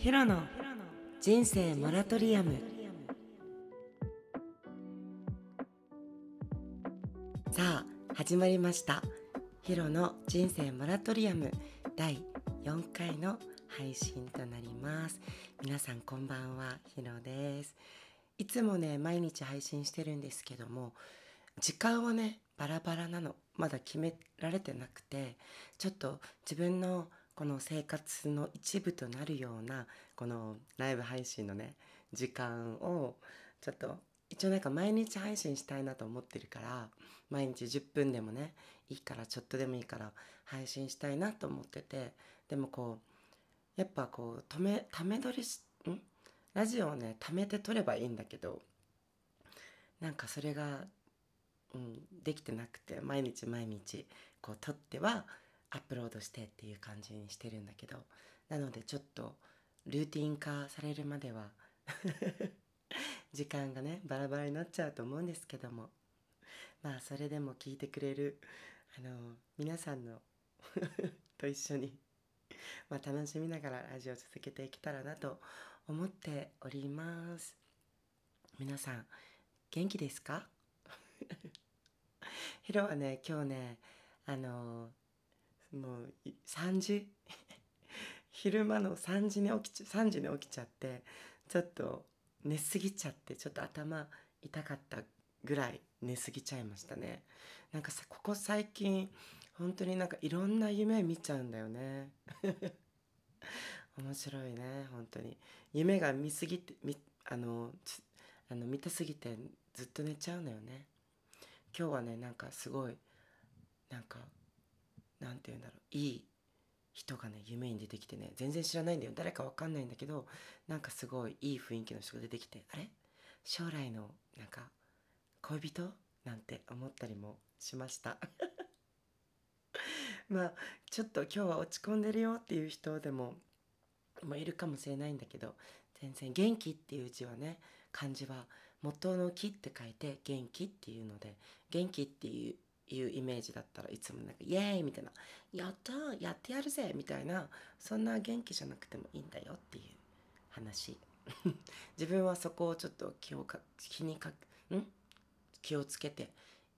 ヒロの人生モラトリアム。さあ始まりました。ヒロの人生モラトリアム。第4回の配信となります。皆さんこんばんはヒロです。いつもね毎日配信してるんですけども時間はねバラバラなの。まだ決められてなくてちょっと自分のこの生活の一部となるようなこのライブ配信のね時間をちょっと一応なんか毎日配信したいなと思ってるから毎日10分でもねいいからちょっとでもいいから配信したいなと思っててでもこうやっぱこう止めため撮りしん？ラジオをね貯めて撮ればいいんだけどなんかそれが、うん、できてなくて毎日毎日こう撮ってはアップロードしてっていう感じにしてるんだけどなのでちょっとルーティン化されるまでは 時間がねバラバラになっちゃうと思うんですけども。まあそれでも聞いてくれるあの皆さんの と一緒に、まあ、楽しみながらラジオを続けていけたらなと思っております。皆さん元気ですか？ヒロはね今日ねあのもう3時？昼間の3時に起きち3時に起きちゃってちょっと寝すぎちゃってちょっと頭痛かったぐらい寝すぎちゃいましたね。なんかさここ最近本当になんかいろんな夢見ちゃうんだよね。面白いね本当に。夢が見すぎてみあのあの見たすぎてずっと寝ちゃうのよね。今日はねなんかすごいなんかなんて言うんだろう。いい人がね夢に出てきてね全然知らないんだよ。誰かわかんないんだけどなんかすごいいい雰囲気の人が出てきてあれ？将来のなんか恋人？なんて思ったりもしました。まあちょっと今日は落ち込んでるよっていう人でももいるかもしれないんだけど全然元気っていう字はね漢字は元の木って書いて元気っていうので元気っていういうイメージだったらいつもなんかイエーイみたいな。やったやってやるぜみたいなそんな元気じゃなくてもいいんだよっていう話。自分はそこをちょっと気をか気にかん？気をつけて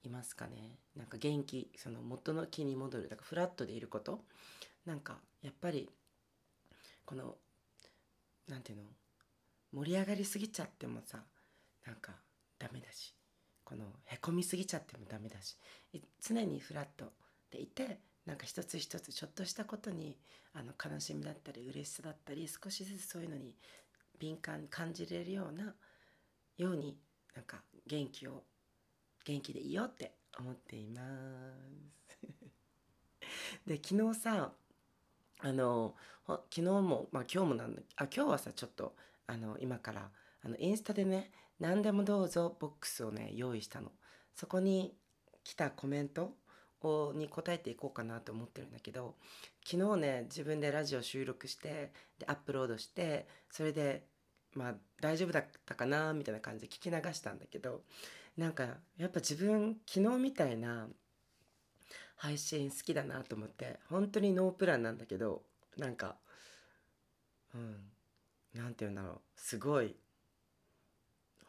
いますかね。なんか元気その元の気に戻るだからフラットでいること。なんかやっぱりこのなんていうの？盛り上がりすぎちゃってもさなんかダメだし。このへこみすぎちゃってもダメだし常にフラットでいてなんか一つ一つちょっとしたことにあの悲しみだったり嬉しさだったり少しずつそういうのに敏感感じれるようなようになんか元気を元気でいいよって思っています。で昨日さあの昨日もまあ今日もなんだあ今日はさちょっとあの今からあのインスタでね何でもどうぞボックスをね用意したの。そこに来たコメントをに答えていこうかなと思ってるんだけど昨日ね自分でラジオ収録してでアップロードしてそれでまあ大丈夫だったかなみたいな感じで聞き流したんだけどなんかやっぱ自分昨日みたいな配信好きだなと思って本当にノープランなんだけどなんかうん何て言うんだろうすごい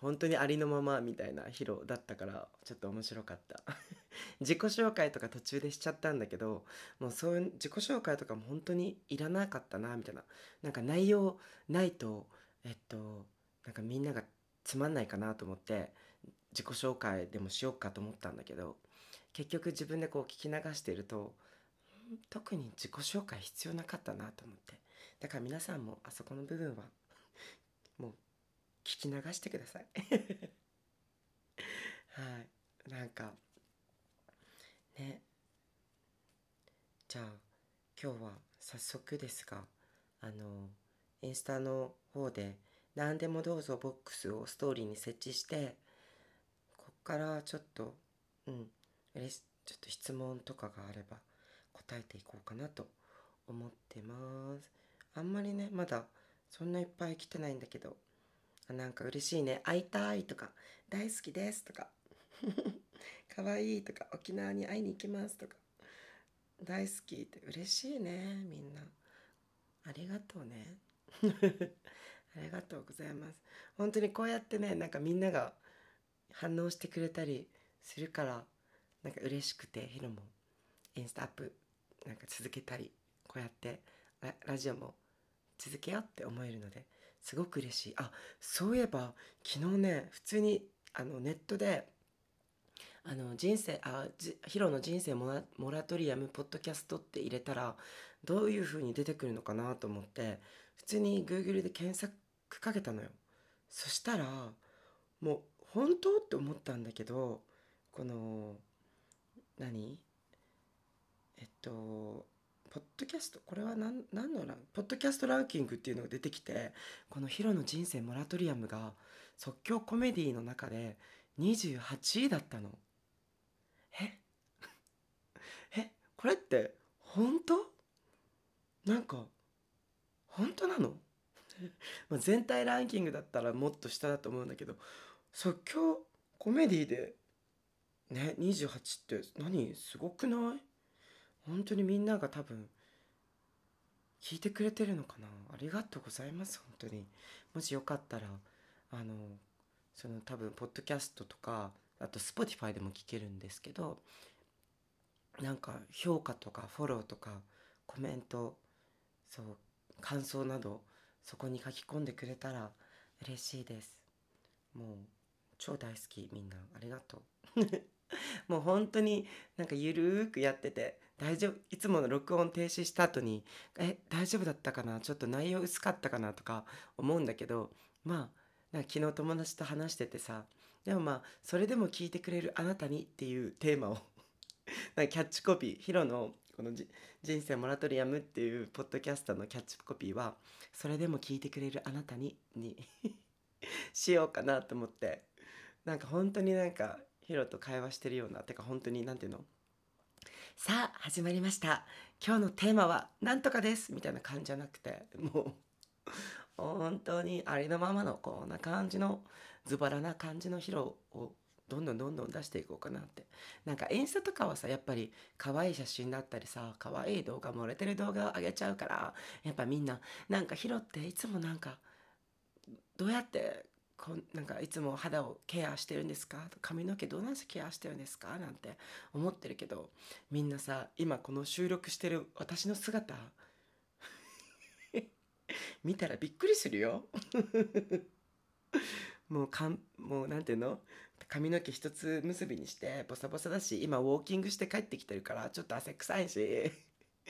本当にありのままみたいな披露だったからちょっと面白かった。自己紹介とか途中でしちゃったんだけどもうそういう自己紹介とかも本当にいらなかったなみたいな。なんか内容ないとえっとなんかみんながつまんないかなと思って自己紹介でもしようかと思ったんだけど結局自分でこう聞き流していると特に自己紹介必要なかったなと思って。だから皆さんもあそこの部分は聞き流してください。はい。なんかね。じゃあ今日は早速ですがあのインスタの方で何でもどうぞボックスをストーリーに設置してこっからちょっとうんちょっと質問とかがあれば答えていこうかなと思ってます。あんまりねまだそんないっぱい来てないんだけどなんか嬉しいね。会いたいとか大好きですとかかわいいとか沖縄に会いに行きますとか大好きって嬉しいねみんな。ありがとうね。ありがとうございます。本当にこうやってねなんかみんなが反応してくれたりするからなんか嬉しくてヒロもインスタアップなんか続けたりこうやってララジオも続けようって思えるのですごく嬉しい。あそういえば昨日ね普通にあのネットであの人生あじヒロの人生モラモラトリアムポッドキャストって入れたらどういう風に出てくるのかなと思って普通に Google で検索かけたのよ。そしたらもう本当って思ったんだけどこの何？えっとポッドキャストこれは何何のランポッドキャストランキングっていうのが出てきてこのヒロの人生モラトリアムが即興コメディの中で28位だったの。え？え？これって本当？なんか本当なの？まあ全体ランキングだったらもっと下だと思うんだけど即興コメディでね28って何？すごくない？本当にみんなが多分聞いてくれてるのかな？ありがとうございます。本当に。もしよかったらあのその多分ポッドキャストとかあと Spotify でも聞けるんですけどなんか評価とかフォローとかコメントそう感想などそこに書き込んでくれたら嬉しいです。もう超大好きみんな。ありがとう。もう本当になんかゆるーくやってて大丈夫いつもの録音停止した後にえ大丈夫だったかなちょっと内容薄かったかなとか思うんだけどまあな昨日友達と話しててさでもまあそれでも聞いてくれるあなたにっていうテーマを なんかキャッチコピーヒロのこの人生モラトリアムっていうポッドキャスターのキャッチコピーはそれでも聞いてくれるあなたにに しようかなと思ってなんか本当になんかヒロと会話してるようなてか本当になんていうの？さあ始まりました。今日のテーマはなんとかです。みたいな感じじゃなくてもう本当にありのままのこんな感じのズボラな感じのヒロをどんどんどんどん出していこうかなって。なんかインスタとかはさやっぱり可愛い写真だったりさ可愛い動画漏れてる動画を上げちゃうからやっぱみんななんかヒロっていつもなんかどうやってこんなんかいつも肌をケアしてるんですか？髪の毛どうなんしてケアしてるんですか？なんて思ってるけどみんなさ今この収録してる私の姿 見たらびっくりするよ。もうかんもうなんていうの？髪の毛一つ結びにしてボサボサだし今ウォーキングして帰ってきてるからちょっと汗臭いし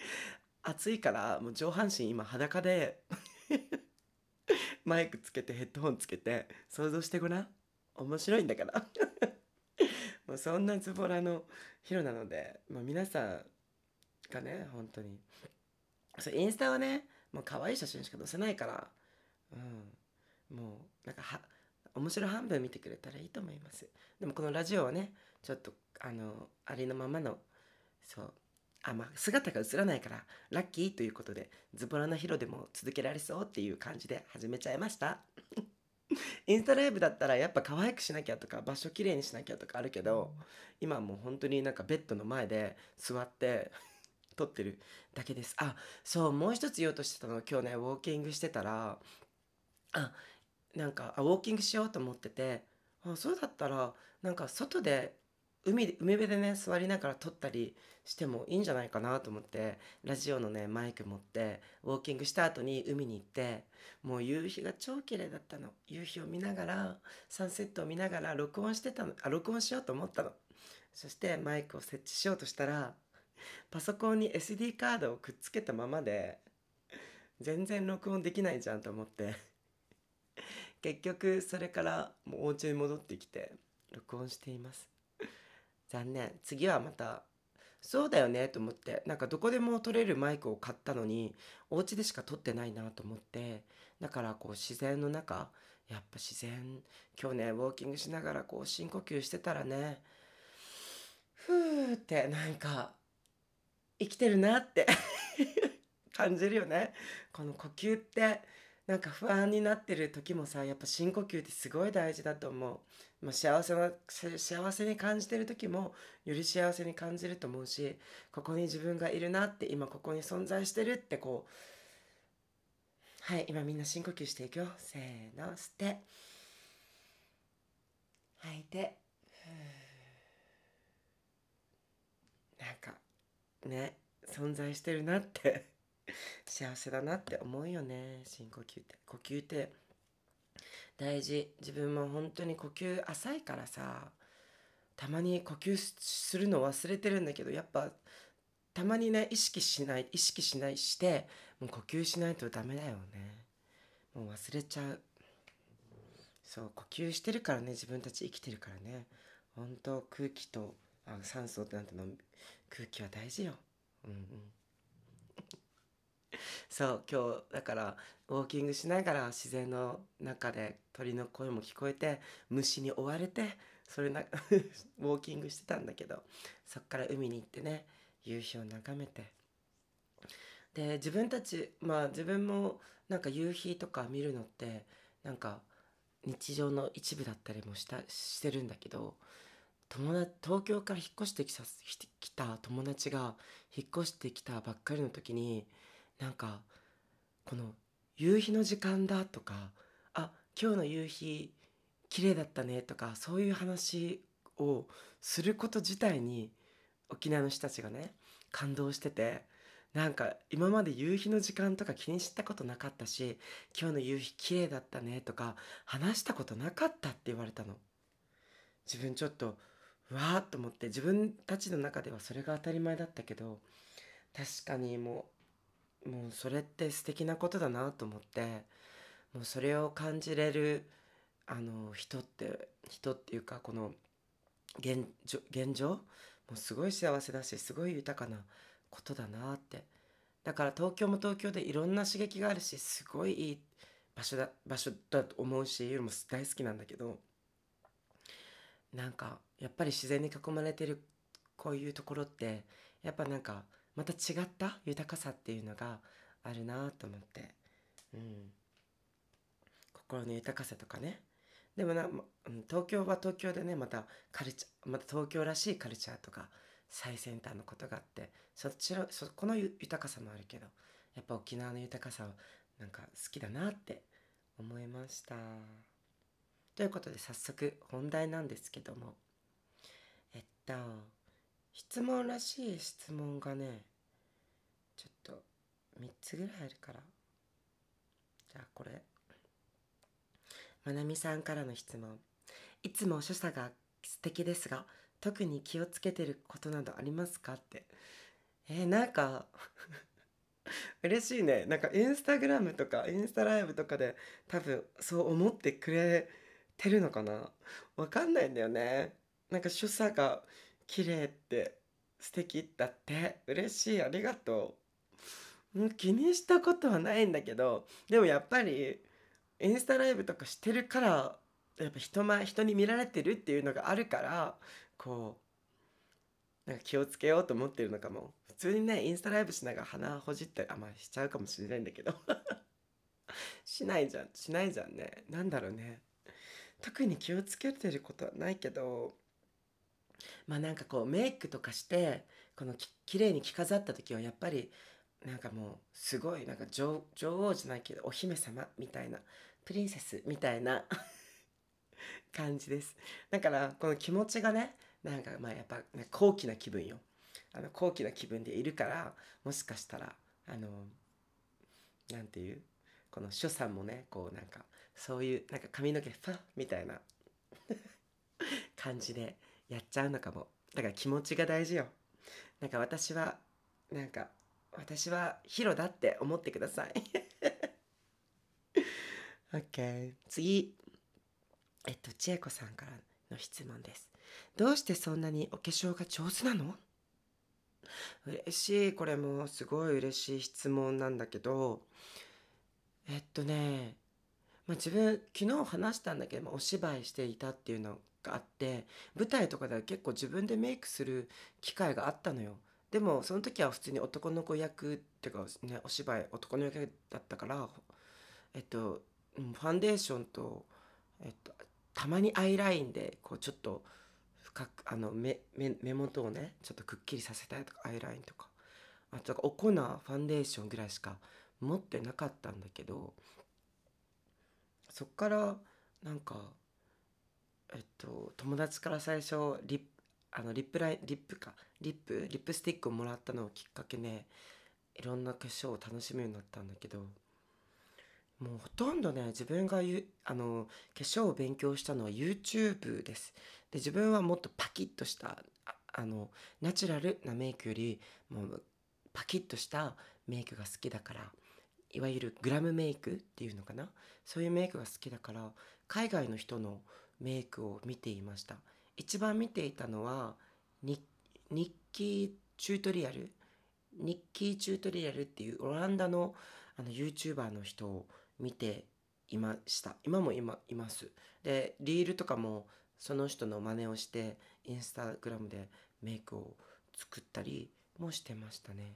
暑いからもう上半身今裸で。マイクつけてヘッドホンつけて想像してごらん。面白いんだから。もうそんなズボラのヒロなので、まあ、皆さんがね本当に。そうインスタはねもう可愛い写真しか載せないから。うん。もうなんかは面白半分見てくれたらいいと思います。でもこのラジオはねちょっとあのありのままのそうあまあ姿が映らないからラッキーということでズボラなヒロでも続けられそうっていう感じで始めちゃいました。インスタライブだったらやっぱ可愛くしなきゃとか場所きれいにしなきゃとかあるけど今もう本当になんかベッドの前で座って撮ってるだけです。あそうもう一つ言おうとしてたの今日ねウォーキングしてたらあなんかあウォーキングしようと思っててあそうだったらなんか外で海で海辺でね座りながら撮ったりしてもいいんじゃないかなと思ってラジオのねマイク持ってウォーキングした後に海に行ってもう夕日が超綺麗だったの。夕日を見ながらサンセットを見ながら録音してたのあ録音しようと思ったの。そしてマイクを設置しようとしたらパソコンに SD カードをくっつけたままで全然録音できないじゃんと思って。結局それからもうお家に戻ってきて録音しています。残念。次はまたそうだよねと思って。なんかどこでも撮れるマイクを買ったのにお家でしか撮ってないなと思って。だからこう自然の中やっぱ自然今日ねウォーキングしながらこう深呼吸してたらねふーってなんか生きてるなって 感じるよね。この呼吸ってなんか不安になってる時もさやっぱ深呼吸ってすごい大事だと思う。まあ、幸せな幸せに感じてる時もより幸せに感じると思うしここに自分がいるなって今ここに存在してるってこうはい今みんな深呼吸していくよ。せーの吸って。吐いて。なんかね存在してるなって 幸せだなって思うよね深呼吸って。呼吸って大事。自分も本当に呼吸浅いからさたまに呼吸するの忘れてるんだけどやっぱたまにね意識しない意識しないしてもう呼吸しないとダメだよね。もう忘れちゃう。そう呼吸してるからね自分たち生きてるからね。本当空気とあ酸素なんての空気は大事よ。うんうん。そう 今日だからウォーキングしながら自然の中で鳥の声も聞こえて虫に追われてそれな ウォーキングしてたんだけどそっから海に行ってね夕日を眺めて。で自分たちまあ自分もなんか夕日とか見るのってなんか日常の一部だったりもしたしてるんだけど友達東京から引っ越してきたきた友達が引っ越してきたばっかりの時になんかこの夕日の時間だとかあ今日の夕日綺麗だったねとかそういう話をすること自体に沖縄の人たちがね感動しててなんか今まで夕日の時間とか気にしたことなかったし今日の夕日綺麗だったねとか話したことなかったって言われたの。自分ちょっとわーっと思って自分たちの中ではそれが当たり前だったけど確かにもうもうそれって素敵なことだなと思ってもうそれを感じれるあの人って人っていうかこの現状？もうすごい幸せだしすごい豊かなことだなって。だから東京も東京でいろんな刺激があるしすごいいい場所だ場所だと思うし夜も大好きなんだけどなんかやっぱり自然に囲まれてるこういうところってやっぱなんかまた違った？豊かさっていうのがあるなと思って、うん、心の豊かさとかね。でもな、東京は東京でねまたカルチャーまた東京らしいカルチャーとか最先端のことがあってそちらそこの豊かさもあるけどやっぱ沖縄の豊かさはなんか好きだなって思いました。ということで早速本題なんですけども。えっと質問らしい質問がねちょっと3つぐらいあるから。じゃあこれ。まなみさんからの質問。いつも所作が素敵ですが特に気をつけてることなどありますかって。えー、なんか 嬉しいね。なんかインスタグラムとかインスタライブとかで多分そう思ってくれてるのかな。わかんないんだよね。なんか所作が綺麗って素敵だって。嬉しいありがとう。気にしたことはないんだけどでもやっぱりインスタライブとかしてるからやっぱ人前人に見られてるっていうのがあるからこうなんか気をつけようと思ってるのかも。普通にねインスタライブしながら鼻ほじったりあまあしちゃうかもしれないんだけど。しないじゃんしないじゃんね。なんだろうね。特に気をつけてることはないけどまあなんかこうメイクとかしてこのき綺麗に着飾った時はやっぱりなんかもうすごいなんか女王じゃないけどお姫様みたいなプリンセスみたいな 感じです。だからこの気持ちがねなんかまあやっぱ、ね、高貴な気分よ。あの高貴な気分でいるからもしかしたらあのなんていうこの所作もねこうなんかそういうなんか髪の毛ファッみたいな 感じでやっちゃうのかも。だから気持ちが大事よ。なんか私はなんか私はヒロだって思ってください。OK 次。えっと千恵子さんからの質問です。どうしてそんなにお化粧が上手なの？嬉しい。これもすごい嬉しい質問なんだけど。えっとね、まあ、自分昨日話したんだけどお芝居していたっていうのがあって舞台とかでは結構自分でメイクする機会があったのよ。でもその時は普通に男の子役っていうかねお芝居男の役だったからえっとファンデーションとえっとたまにアイラインでこうちょっと深くあの目目目元をねちょっとくっきりさせたいとかアイラインとか。あとお粉ファンデーションぐらいしか持ってなかったんだけどそっからなんかえっと友達から最初リップあのリップライリップか。リップリップスティックをもらったのをきっかけねいろんな化粧を楽しむようになったんだけどもうほとんどね自分がゆあの化粧を勉強したのは YouTube です。で自分はもっとパキッとしたああのナチュラルなメイクよりもうパキッとしたメイクが好きだからいわゆるグラムメイクっていうのかな？そういうメイクが好きだから海外の人のメイクを見ていました。一番見ていたのは日日記チュートリアル？日記チュートリアルっていうオランダのあの YouTuber の人を見ていました。今も今います。でリールとかもその人の真似をしてインスタグラムでメイクを作ったりもしてましたね、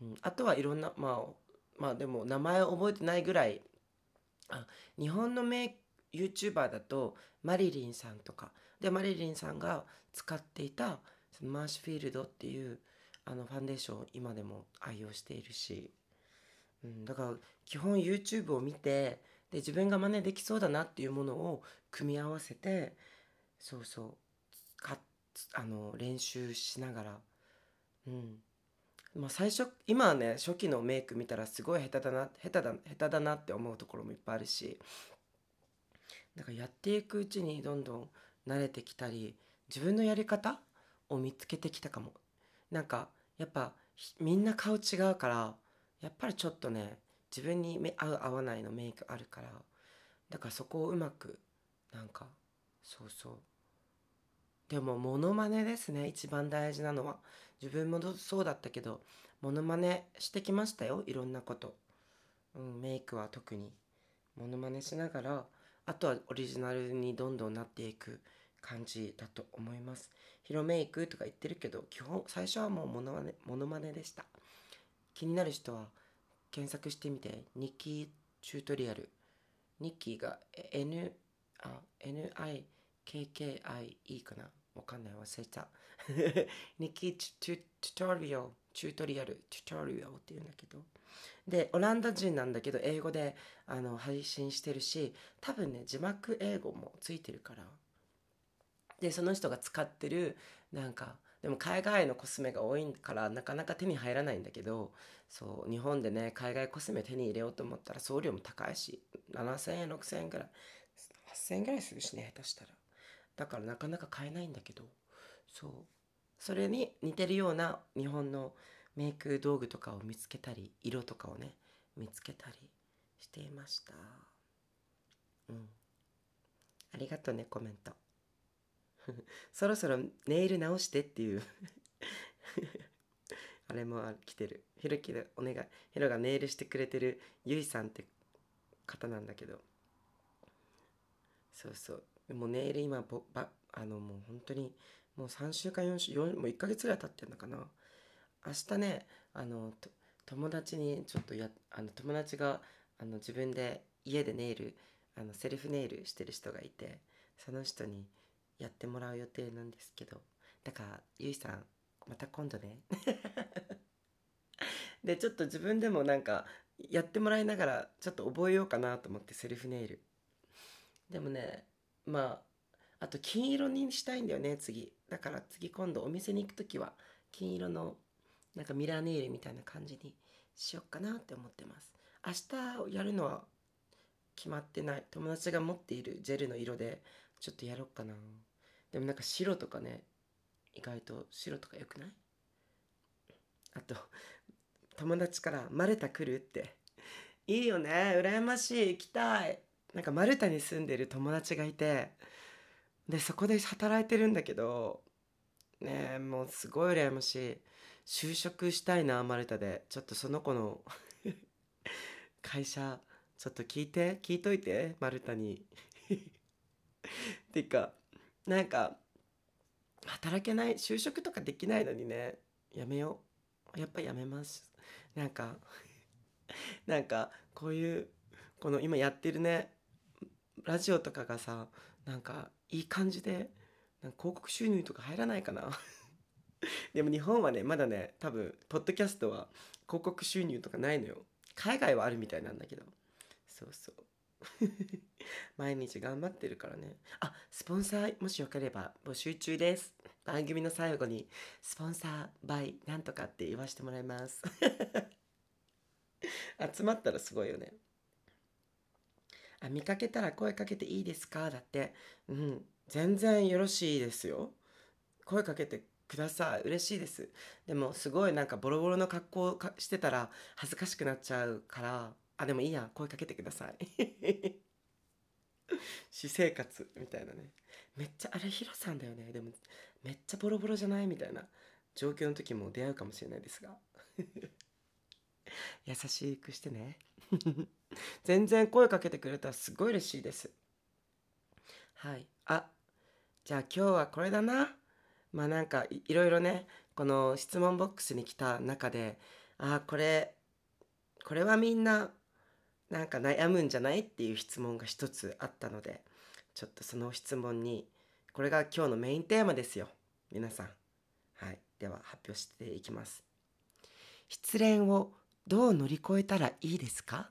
うん、あとはいろんなまあまあでも名前を覚えてないぐらい。あ日本のメイ YouTuber だとマリリンさんとか。でマリリンさんが使っていたそのマーシュフィールドっていうあのファンデーションを今でも愛用しているし、うん、だから基本 YouTube を見てで自分が真似できそうだなっていうものを組み合わせてそうそうかあの練習しながら。うん。まあ最初今はね初期のメイク見たらすごい下手だな下手だ下手だなって思うところもいっぱいあるし。だからやっていくうちにどんどん慣れてきたり自分のやり方を見つけてきたかも。なんかやっぱみんな顔違うからやっぱりちょっとね自分に合う合わないのメイクあるからだからそこをうまくなんかそうそう。でもモノマネですね。一番大事なのは。自分もそうだったけどモノマネしてきましたよ。いろんなこと、うん、メイクは特に。モノマネしながらあとはオリジナルにどんどんなっていく感じだと思います。ヒロメイクとか言ってるけど基本最初はもうモノマネモノマネでした。気になる人は検索してみてニッキーチュートリアル。ニッキーが N あ NIKKIE かな？わかんない。忘れたニッキーチュチュートリアル。チュートリアルチュートリアルっていうんだけど。でオランダ人なんだけど英語であの配信してるし多分ね字幕英語もついてるから。でその人が使ってるなんかでも海外のコスメが多いからなかなか手に入らないんだけどそう日本でね海外コスメ手に入れようと思ったら送料も高いし7000円6000円ぐらい。8000円ぐらいするしね下手したら。だからなかなか買えないんだけど。そう。それに似てるような日本のメイク道具とかを見つけたり色とかをね見つけたりしていました。うん。ありがとうねコメント。そろそろネイル直してっていう。あれも来てる。ひろきでお願い。ひろがネイルしてくれてるゆいさんって方なんだけど。そうそう。もうネイル今ぼばあのもう本当にもう3週間4週4もう1ヶ月ぐらい経ってんのかな。明日ねあの友達にちょっとやあの友達があの自分で家でネイルあのセルフネイルしてる人がいてその人にやってもらう予定なんですけど。だからゆいさんまた今度ね。でちょっと自分でもなんかやってもらいながらちょっと覚えようかなと思ってセルフネイル。でもねまああと金色にしたいんだよね次。だから次今度お店に行く時は金色のなんかミラーネイルみたいな感じにしよっかなって思ってます。明日やるのは決まってない。友達が持っているジェルの色でちょっとやろうかな。でもなんか白とかね意外と白とかよくない？あと友達から「マルタ来る?」って「いいよね羨ましい行きたい」なんかマルタに住んでる友達がいてでそこで働いてるんだけどねもうすごい羨ましい。就職したいなマルタで。ちょっとその子の 会社ちょっと聞いて聞いといてマルタに。っていうかなんか働けない就職とかできないのにね。やめよう。やっぱやめます。なんかなんかこういうこの今やってるねラジオとかがさなんかいい感じでなんか広告収入とか入らないかな。でも日本はねまだね多分ポッドキャストは広告収入とかないのよ。海外はあるみたいなんだけど。そうそう。毎日頑張ってるからね。あスポンサーもしよければ募集中です。番組の最後にスポンサーバイなんとかって言わせてもらいます。集まったらすごいよね。あ見かけたら声かけていいですか？だって。うん。全然よろしいですよ。声かけてください。嬉しいです。でもすごいなんかボロボロの格好してたら恥ずかしくなっちゃうから。あでもいいや。声かけてください。私生活。みたいなね。めっちゃあれヒロさんだよね。でもめっちゃボロボロじゃない？みたいな。状況の時も出会うかもしれないですが。優しくしてね。全然声かけてくれたらすごい嬉しいです。はい。あじゃあ今日はこれだな。まあなんかいいろいろねこの質問ボックスに来た中でああこれこれはみんななんか悩むんじゃないっていう質問が一つあったのでちょっとその質問にこれが今日のメインテーマですよ。皆さん。はい。では発表していきます。失恋をどう乗り越えたらいいですか？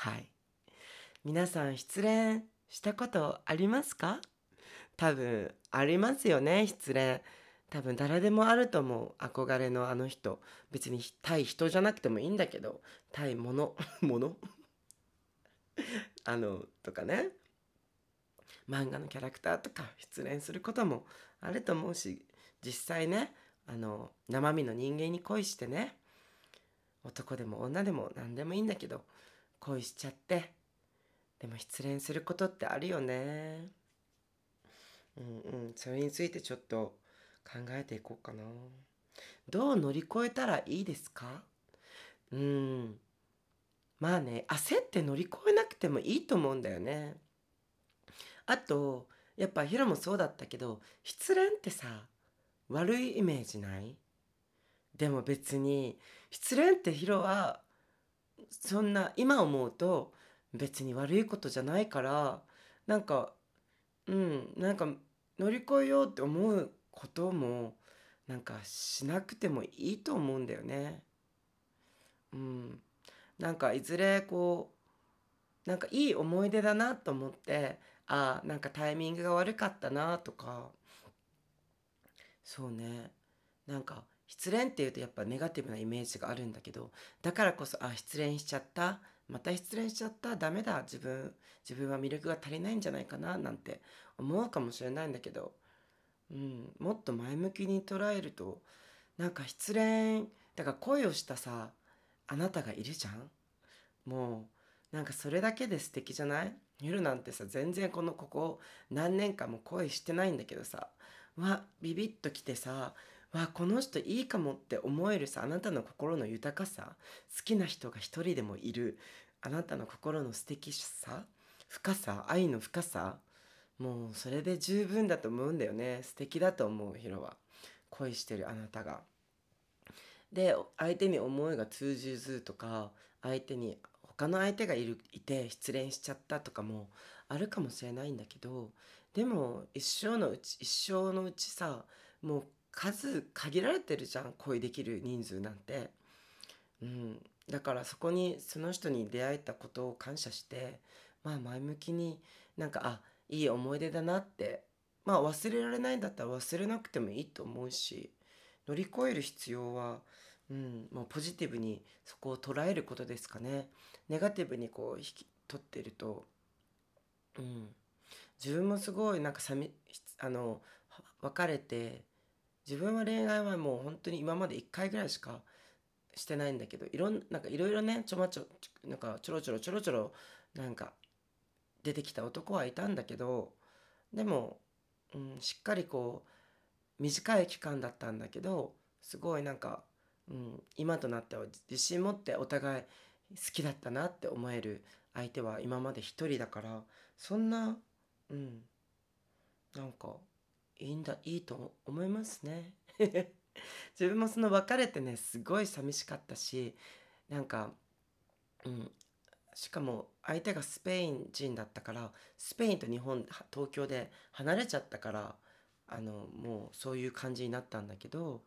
はい。皆さん失恋したことありますか？多分ありますよね失恋。多分誰でもあると思う憧れのあの人。別に対人じゃなくてもいいんだけど対物 物？あのとかね。漫画のキャラクターとか失恋することもあると思うし実際ねあの生身の人間に恋してね男でも女でも何でもいいんだけど恋しちゃって。でも失恋することってあるよね。うんうん。それについてちょっと考えていこうかな。どう乗り越えたらいいですか？うん。まあね焦って乗り越えなくてもいいと思うんだよね。あとやっぱヒロもそうだったけど失恋ってさ悪いイメージない？でも別に失恋ってヒロはそんな今思うと別に悪いことじゃないからなんかうんなんか乗り越えようって思うこともなんかしなくてもいいと思うんだよね。うん、なんかいずれこうなんかいい思い出だなと思ってあなんかタイミングが悪かったなとか。そうね。なんか失恋っていうとやっぱネガティブなイメージがあるんだけどだからこそあ失恋しちゃったまた失恋しちゃったダメだ自分自分は魅力が足りないんじゃないかななんて思うかもしれないんだけど、うん、もっと前向きに捉えるとなんか失恋だから恋をしたさあなたがいるじゃん。もうなんかそれだけで素敵じゃない？夜なんてさ全然このここ何年間も恋してないんだけどさわビビッときてさわこの人いいかもって思えるさあなたの心の豊かさ好きな人が一人でもいるあなたの心の素敵さ深さ愛の深さもうそれで十分だと思うんだよね素敵だと思うヒロは恋してるあなたが。で相手に思いが通じずとか相手に他の相手がいるいて失恋しちゃったとかもあるかもしれないんだけどでも一生のうち一生のうちさもう数限られてるじゃん恋できる人数なんて。うん、だからそこにその人に出会えたことを感謝してまあ前向きになんかあいい思い出だなって。まあ忘れられないんだったら忘れなくてもいいと思うし乗り越える必要は、うん、もうポジティブにそこを捉えることですかね。ネガティブにこう引き取ってると、うん、自分もすごいなんかさみあの別れて自分は恋愛はもう本当に今まで1回ぐらいしかしてないんだけどいろんなんかいろいろねちょまちょなんかちょろちょろちょろちょろなんか出てきた男はいたんだけどでも、うん、しっかりこう短い期間だったんだけどすごいなんか、うん、今となっては自信持ってお互い好きだったなって思える相手は今まで一人だからそんなうんなんかいいんだいいと思いますね。自分もその別れてねすごい寂しかったしなんかうんしかも相手がスペイン人だったからスペインと日本東京で離れちゃったからあのもうそういう感じになったんだけど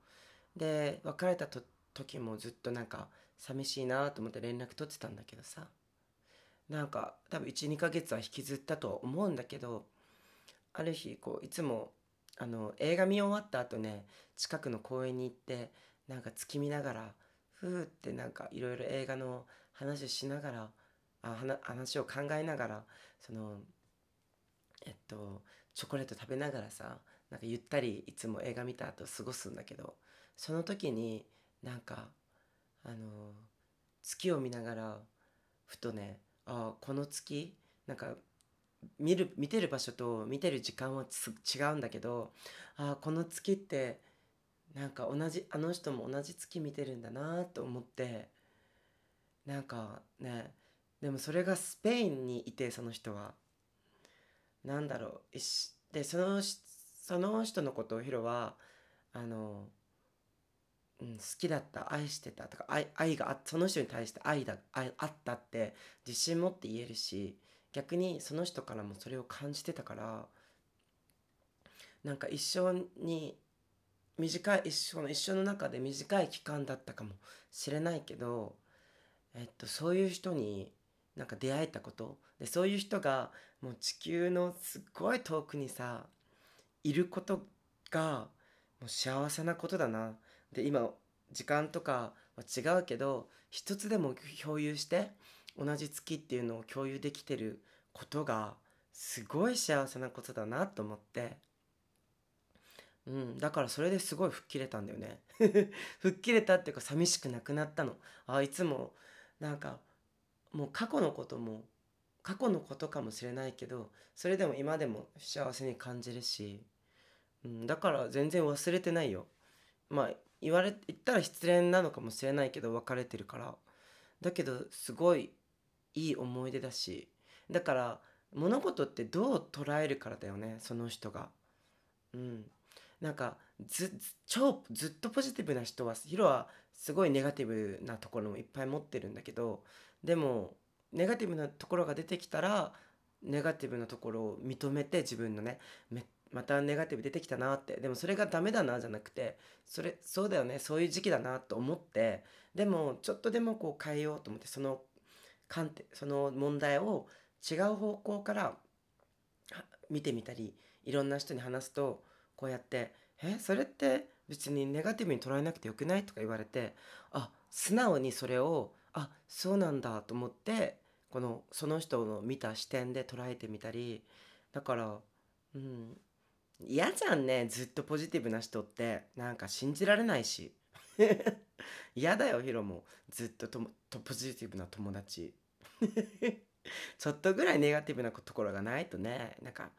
で別れた時もずっとなんか寂しいなと思って連絡取ってたんだけどさ。なんか多分12ヶ月は引きずったと思うんだけどある日こういつもあの映画見終わった後ね近くの公園に行ってなんか月見ながらふーってなんかいろいろ映画の話をしながらあ話を考えながらそのえっとチョコレート食べながらさなんかゆったりいつも映画見た後過ごすんだけどその時になんかあの月を見ながらふとねあこの月なんか見る見てる場所と見てる時間は違うんだけどあこの月ってなんか同じあの人も同じ月見てるんだなと思ってなんかねでもそれがスペインにいてその人は。なんだろうでそのその人のことをヒロはあの、うん、好きだった愛してたとか愛愛がその人に対して愛だ愛あったって自信持って言えるし逆にその人からもそれを感じてたからなんか一生に短い一生の一生の中で短い期間だったかもしれないけど、えっと、そういう人になんか出会えたことでそういう人がもう地球のすっごい遠くにさいることがもう幸せなことだな。で今時間とかは違うけど一つでも共有して同じ月っていうのを共有できてることがすごい幸せなことだなと思って。うんだからそれですごい吹っ切れたんだよね。吹っ切れたっていうか寂しくなくなったの。あいつもなんかもう過去のことも過去のことかもしれないけどそれでも今でも幸せに感じるし。うん、だから全然忘れてないよ。まあ言われ言ったら失恋なのかもしれないけど別れてるから。だけどすごいいい思い出だしだから物事ってどう捉えるからだよねその人が。うん。なんかず超ずっとポジティブな人はヒロはすごいネガティブなところもいっぱい持ってるんだけどでもネガティブなところが出てきたらネガティブなところを認めて自分のねまたネガティブ出てきたなって。でもそれがダメだなじゃなくてそれそうだよねそういう時期だなと思ってでもちょっとでもこう変えようと思ってその観点その問題を違う方向から見てみたりいろんな人に話すとこうやって「えそれって別にネガティブに捉えなくてよくない?」とか言われてあ素直にそれをあそうなんだと思ってこのその人の見た視点で捉えてみたりだからうん嫌じゃんねずっとポジティブな人って。なんか信じられないし。嫌だよヒロも。ずっととポジティブな友達。ちょっとぐらいネガティブなところがないとねなんか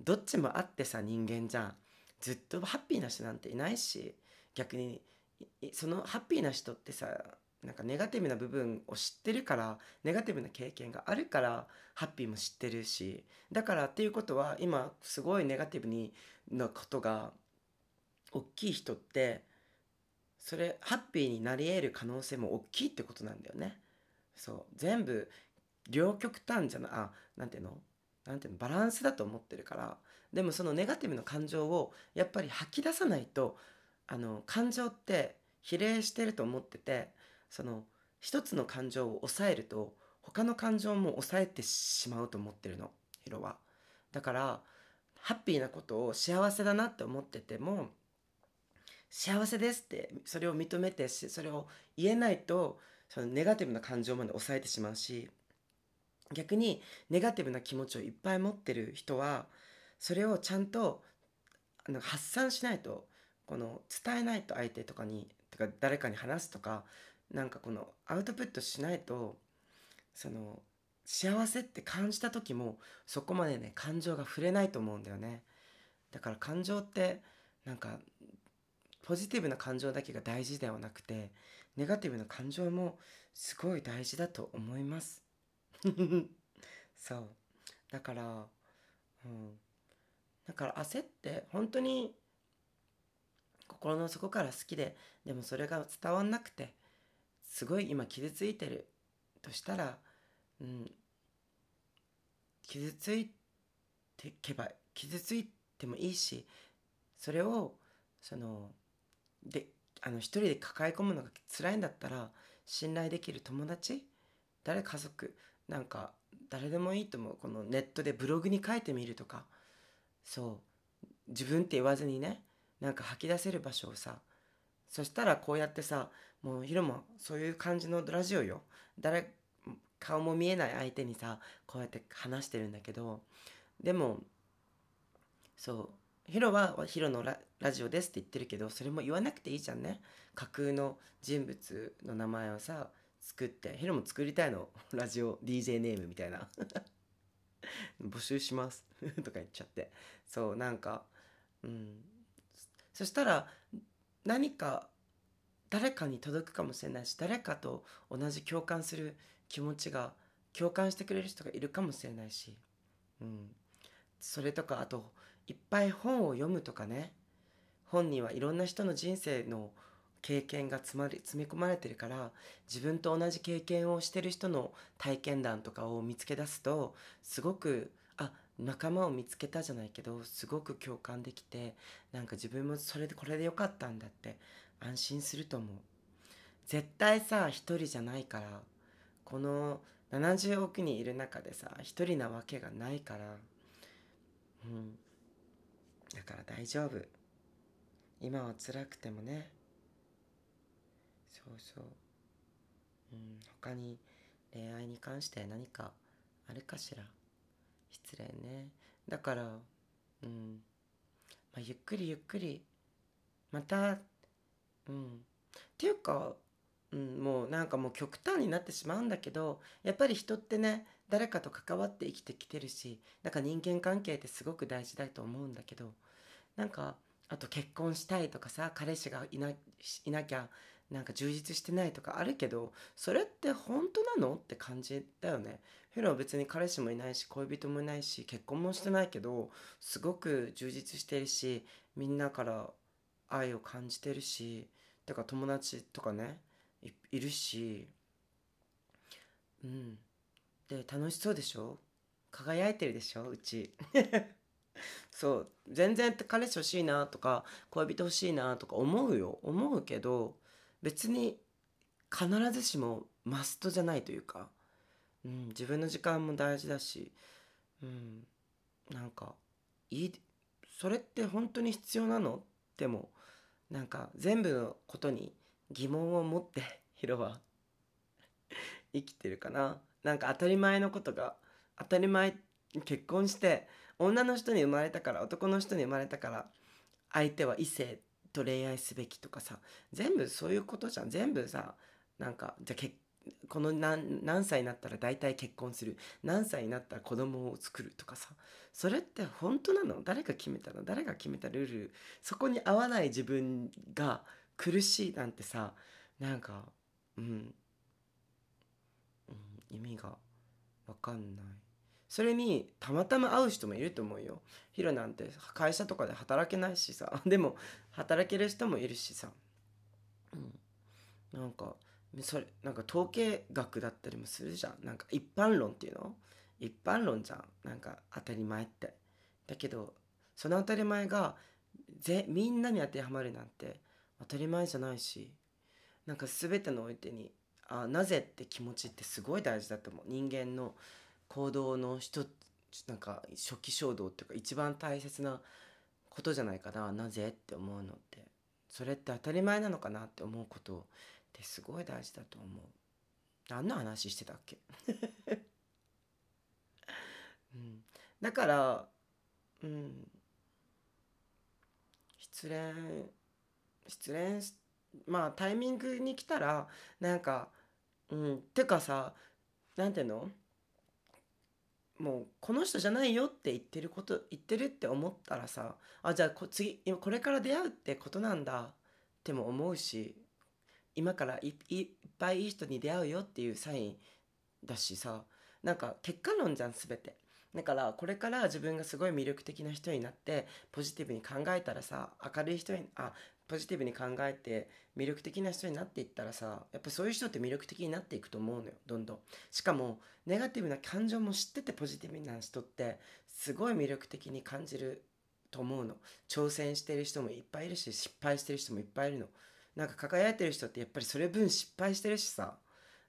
どっちもあってさ人間じゃんずっとハッピーな人なんていないし逆にそのハッピーな人ってさなんかネガティブな部分を知ってるからネガティブな経験があるからハッピーも知ってるしだからっていうことは今すごいネガティブになことが大きい人ってそれハッピーになり得る可能性も大きいってことなんだよね。そう全部両極端じゃないあなんていうのなんていうのバランスだと思ってるからでもそのネガティブな感情をやっぱり吐き出さないとあの感情って比例してると思っててその一つの感情を抑えると他の感情も抑えてしまうと思ってるのヒロは。だからハッピーなことを幸せだなって思ってても幸せですってそれを認めてそれを言えないとそのネガティブな感情まで抑えてしまうし逆にネガティブな気持ちをいっぱい持ってる人はそれをちゃんと発散しないとこの伝えないと相手とかにとか誰かに話すとかなんかこのアウトプットしないとその幸せって感じた時もそこまでね感情が触れないと思うんだよね。だから感情ってなんかポジティブな感情だけが大事ではなくてネガティブな感情もすごい大事だと思います。そう。だからうん。だから焦って本当に心の底から好きででもそれが伝わんなくてすごい今傷ついてるとしたら、うん、傷ついてけば傷ついてもいいしそれをそのであの一人で抱え込むのが辛いんだったら信頼できる友達？誰家族？なんか誰でもいいと思う。このネットでブログに書いてみるとか。そう。自分って言わずにねなんか吐き出せる場所をさ。そしたらこうやってさもうヒロもそういう感じのラジオよ。誰顔も見えない相手にさこうやって話してるんだけど。でもそう。ヒロはヒロのララジオですって言ってるけどそれも言わなくていいじゃんね。架空の人物の名前をさ作ってヒロも作りたいの？ラジオ DJ ネームみたいな。募集します。とか言っちゃって。そうなんかうん。そしたら何か誰かに届くかもしれないし誰かと同じ共感する気持ちが共感してくれる人がいるかもしれないし、うん、それとかあといっぱい本を読むとかね。本にはいろんな人の人生の経験が詰まり詰め込まれてるから自分と同じ経験をしてる人の体験談とかを見つけ出すとすごくあ仲間を見つけたじゃないけどすごく共感できてなんか自分もそれでこれでよかったんだって安心すると思う。絶対さ一人じゃないからこの70億人いる中でさ一人なわけがないから。うん。だから大丈夫。今は辛くてもね。そうそう。うん他に恋愛に関して何かあるかしら。失礼ね。だからうん。まあゆっくりゆっくり。またうん。っていうか、うん、もうなんかもう極端になってしまうんだけどやっぱり人ってね誰かと関わって生きてきてるしだか人間関係ってすごく大事だと思うんだけどなんかあと結婚したいとかさ彼氏がいないなきゃなんか充実してないとかあるけどそれって本当なのって感じだよね。フェロは別に彼氏もいないし恋人もいないし結婚もしてないけどすごく充実してるしみんなから愛を感じてるしだから友達とかねいるしうん。で楽しそうでしょ？輝いてるでしょ？うち。そう。全然彼氏欲しいなとか恋人欲しいなとか思うよ。思うけど別に必ずしもマストじゃないというか、うん、自分の時間も大事だし、うん、なんかいいそれって本当に必要なの？でもなんか全部のことに疑問を持って ヒロは 生きてるかな。なんか当たり前のことが当たり前結婚して女の人に生まれたから男の人に生まれたから相手は異性と恋愛すべきとかさ全部そういうことじゃん。全部さなんかじゃあこの何何歳になったら大体結婚する。何歳になったら子供を作るとかさ。それって本当なの？誰が決めたの？誰が決めたルール？そこに合わない自分が苦しいなんてさなんかうん、うん、意味が分かんない。それにたまたま会う人もいると思うよ。ヒロなんて会社とかで働けないしさ。でも働ける人もいるしさ、うん、なんかそれなんか統計学だったりもするじゃん。なんか一般論っていうの？一般論じゃん。なんか当たり前って。だけどその当たり前がぜみんなに当てはまるなんて当たり前じゃないしなんか全てのおいてにあなぜって気持ちってすごい大事だと思う。人間の行動の一なんか初期衝動っていうか一番大切なことじゃないかな。なぜって思うのって。それって当たり前なのかなって思うことってすごい大事だと思う。何の話してたっけ、うん、だからうん。失恋失恋まあタイミングに来たらなんかうんてかさなんていうの？もうこの人じゃないよって言ってること言ってるって思ったらさあじゃあこ次今これから出会うってことなんだっても思うし今からいいっぱいいい人に出会うよっていうサインだしさなんか結果論じゃん全て。だからこれから自分がすごい魅力的な人になってポジティブに考えたらさ明るい人にあポジティブに考えて魅力的な人になっていったらさやっぱそういう人って魅力的になっていくと思うのよどんどん。しかもネガティブな感情も知っててポジティブな人ってすごい魅力的に感じると思うの。挑戦してる人もいっぱいいるし失敗してる人もいっぱいいるの。なんか輝いてる人ってやっぱりそれ分失敗してるしさ。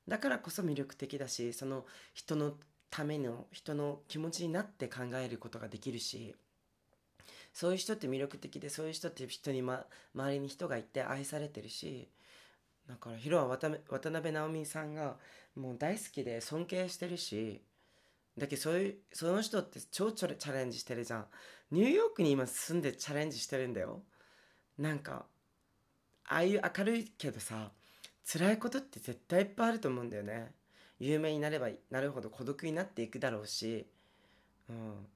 だからこそ魅力的だしその人のための人の気持ちになって考えることができるし。そういう人って魅力的でそういう人って人に、ま、周りに人がいて愛されてるしだからヒロは渡辺直美さんがもう大好きで尊敬してるしだけどそういうその人って超チャレンジしてるじゃん。ニューヨークに今住んでチャレンジしてるんだよ。なんかああいう明るいけどさ辛いことって絶対いっぱいあると思うんだよね。有名になればなるほど孤独になっていくだろうし、うん、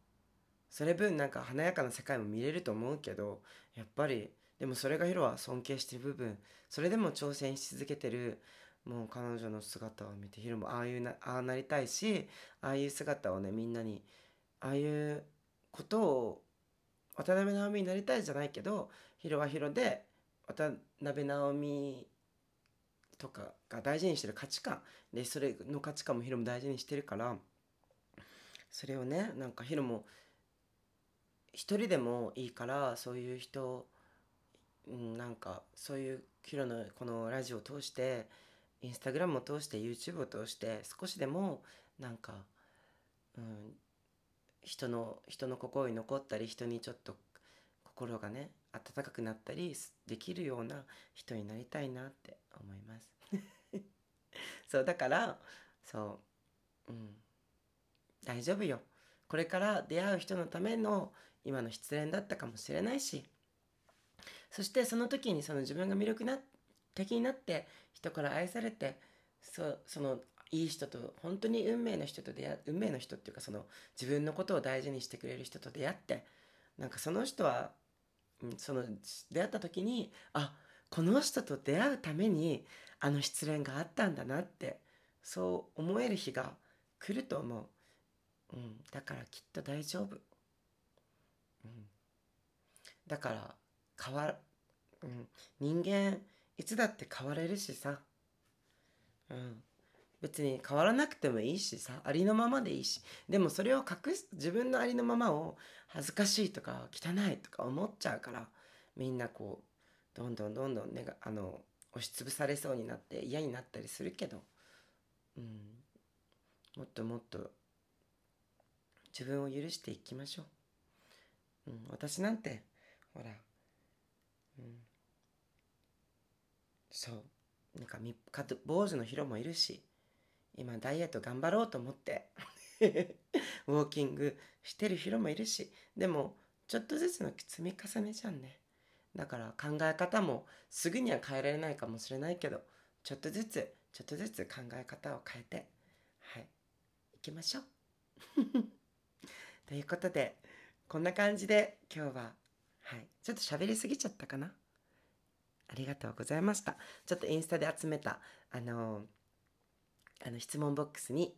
それ分なんか華やかな世界も見れると思うけどやっぱりでもそれがヒロは尊敬してる部分それでも挑戦し続けてるもう彼女の姿を見てヒロもああいうなああなりたいしああいう姿をねみんなにああいうことを渡辺直美になりたいじゃないけどヒロはヒロで渡辺直美とかが大事にしてる価値観でそれの価値観もヒロも大事にしてるからそれをねなんかヒロも一人でもいいからそういう人、うん、なんかそういうヒロのこのラジオを通してインスタグラムを通して YouTube を通して少しでもなんか、うん、人の人の心に残ったり人にちょっと心がね温かくなったりできるような人になりたいなって思います。そうだからそううん大丈夫よ。これから出会う人のための今の失恋だったかもしれないし。そしてその時にその自分が魅力な的になって人から愛されてそそのいい人と本当に運命の人と出会運命の人っていうかその自分のことを大事にしてくれる人と出会ってなんかその人はその出会った時にあこの人と出会うためにあの失恋があったんだなってそう思える日が来ると思う、うん、だからきっと大丈夫、だから変わ、うん、人間いつだって変われるしさ、うん、別に変わらなくてもいいしさ。ありのままでいいし。でもそれを隠す自分のありのままを恥ずかしいとか汚いとか思っちゃうからみんなこうどんどんどんどん、ね、あの押しつぶされそうになって嫌になったりするけど、うん、もっともっと自分を許していきましょう、うん、私なんてほら、うん、そう。なんか坊主のヒロもいるし今ダイエット頑張ろうと思って。ウォーキングしてるヒロもいるしでもちょっとずつの積み重ねじゃんね。だから考え方もすぐには変えられないかもしれないけどちょっとずつちょっとずつ考え方を変えてはい。行きましょう。ということでこんな感じで今日ははいちょっと喋りすぎちゃったかな？ありがとうございましたちょっとインスタで集めたあのあの質問ボックスに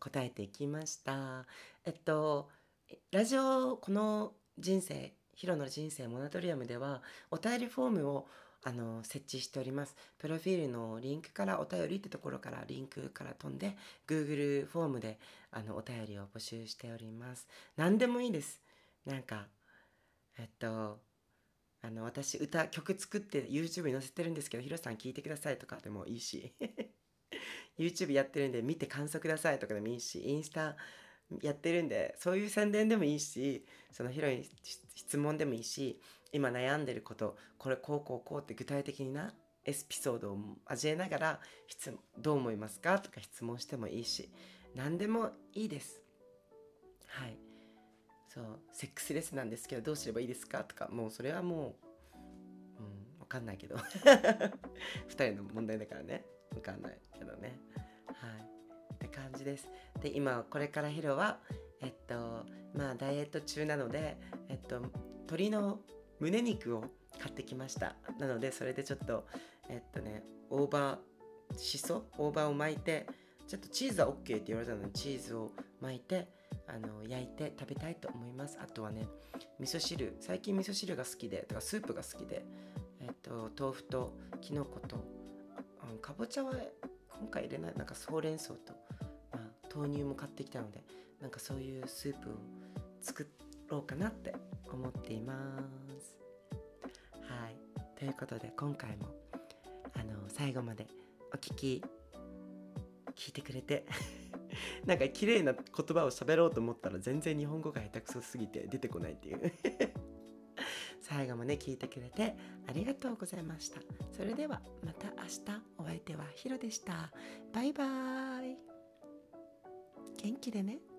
答えていきました。えっとラジオこの人生ヒロの人生モナトリアムではお便りフォームをあの設置しております。プロフィールのリンクからお便りってところからリンクから飛んで Google フォームであのお便りを募集しております。何でもいいです。なんかえっとあの私歌曲作って YouTube に載せてるんですけどヒロさん聞いてくださいとかでもいいし。YouTube やってるんで見て感想くださいとかでもいいしインスタやってるんでそういう宣伝でもいいしその広い質問でもいいし今悩んでることこれこうこうこうって具体的になエピソードを交えながら質どう思いますかとか質問してもいいし何でもいいです。はい。そうセックスレスなんですけどどうすればいいですか？とかもうそれはもう、うん、分かんないけど。2人の問題だからね。分かんないけどね。はい。って感じです。で今これからヒロはえっとまあダイエット中なのでえっと鶏の胸肉を買ってきました。なのでそれでちょっとえっとね大葉しそ大葉を巻いてちょっとチーズは OK って言われたのでチーズを巻いてあの焼いて食べたいと思います。あとはね味噌汁最近味噌汁が好きでとかスープが好きでえっと豆腐ときのことかぼちゃは今回入れないなんかほうれん草と、まあ、豆乳も買ってきたのでなんかそういうスープを作ろうかなって思っています。はい。ということで今回もあの最後までお聴き聞いてくれて なんか綺麗な言葉を喋ろうと思ったら全然日本語が下手くそすぎて出てこないっていう。最後まで聞いてくれてありがとうございました。それではまた明日お相手はヒロでした。バイバーイ。元気でね。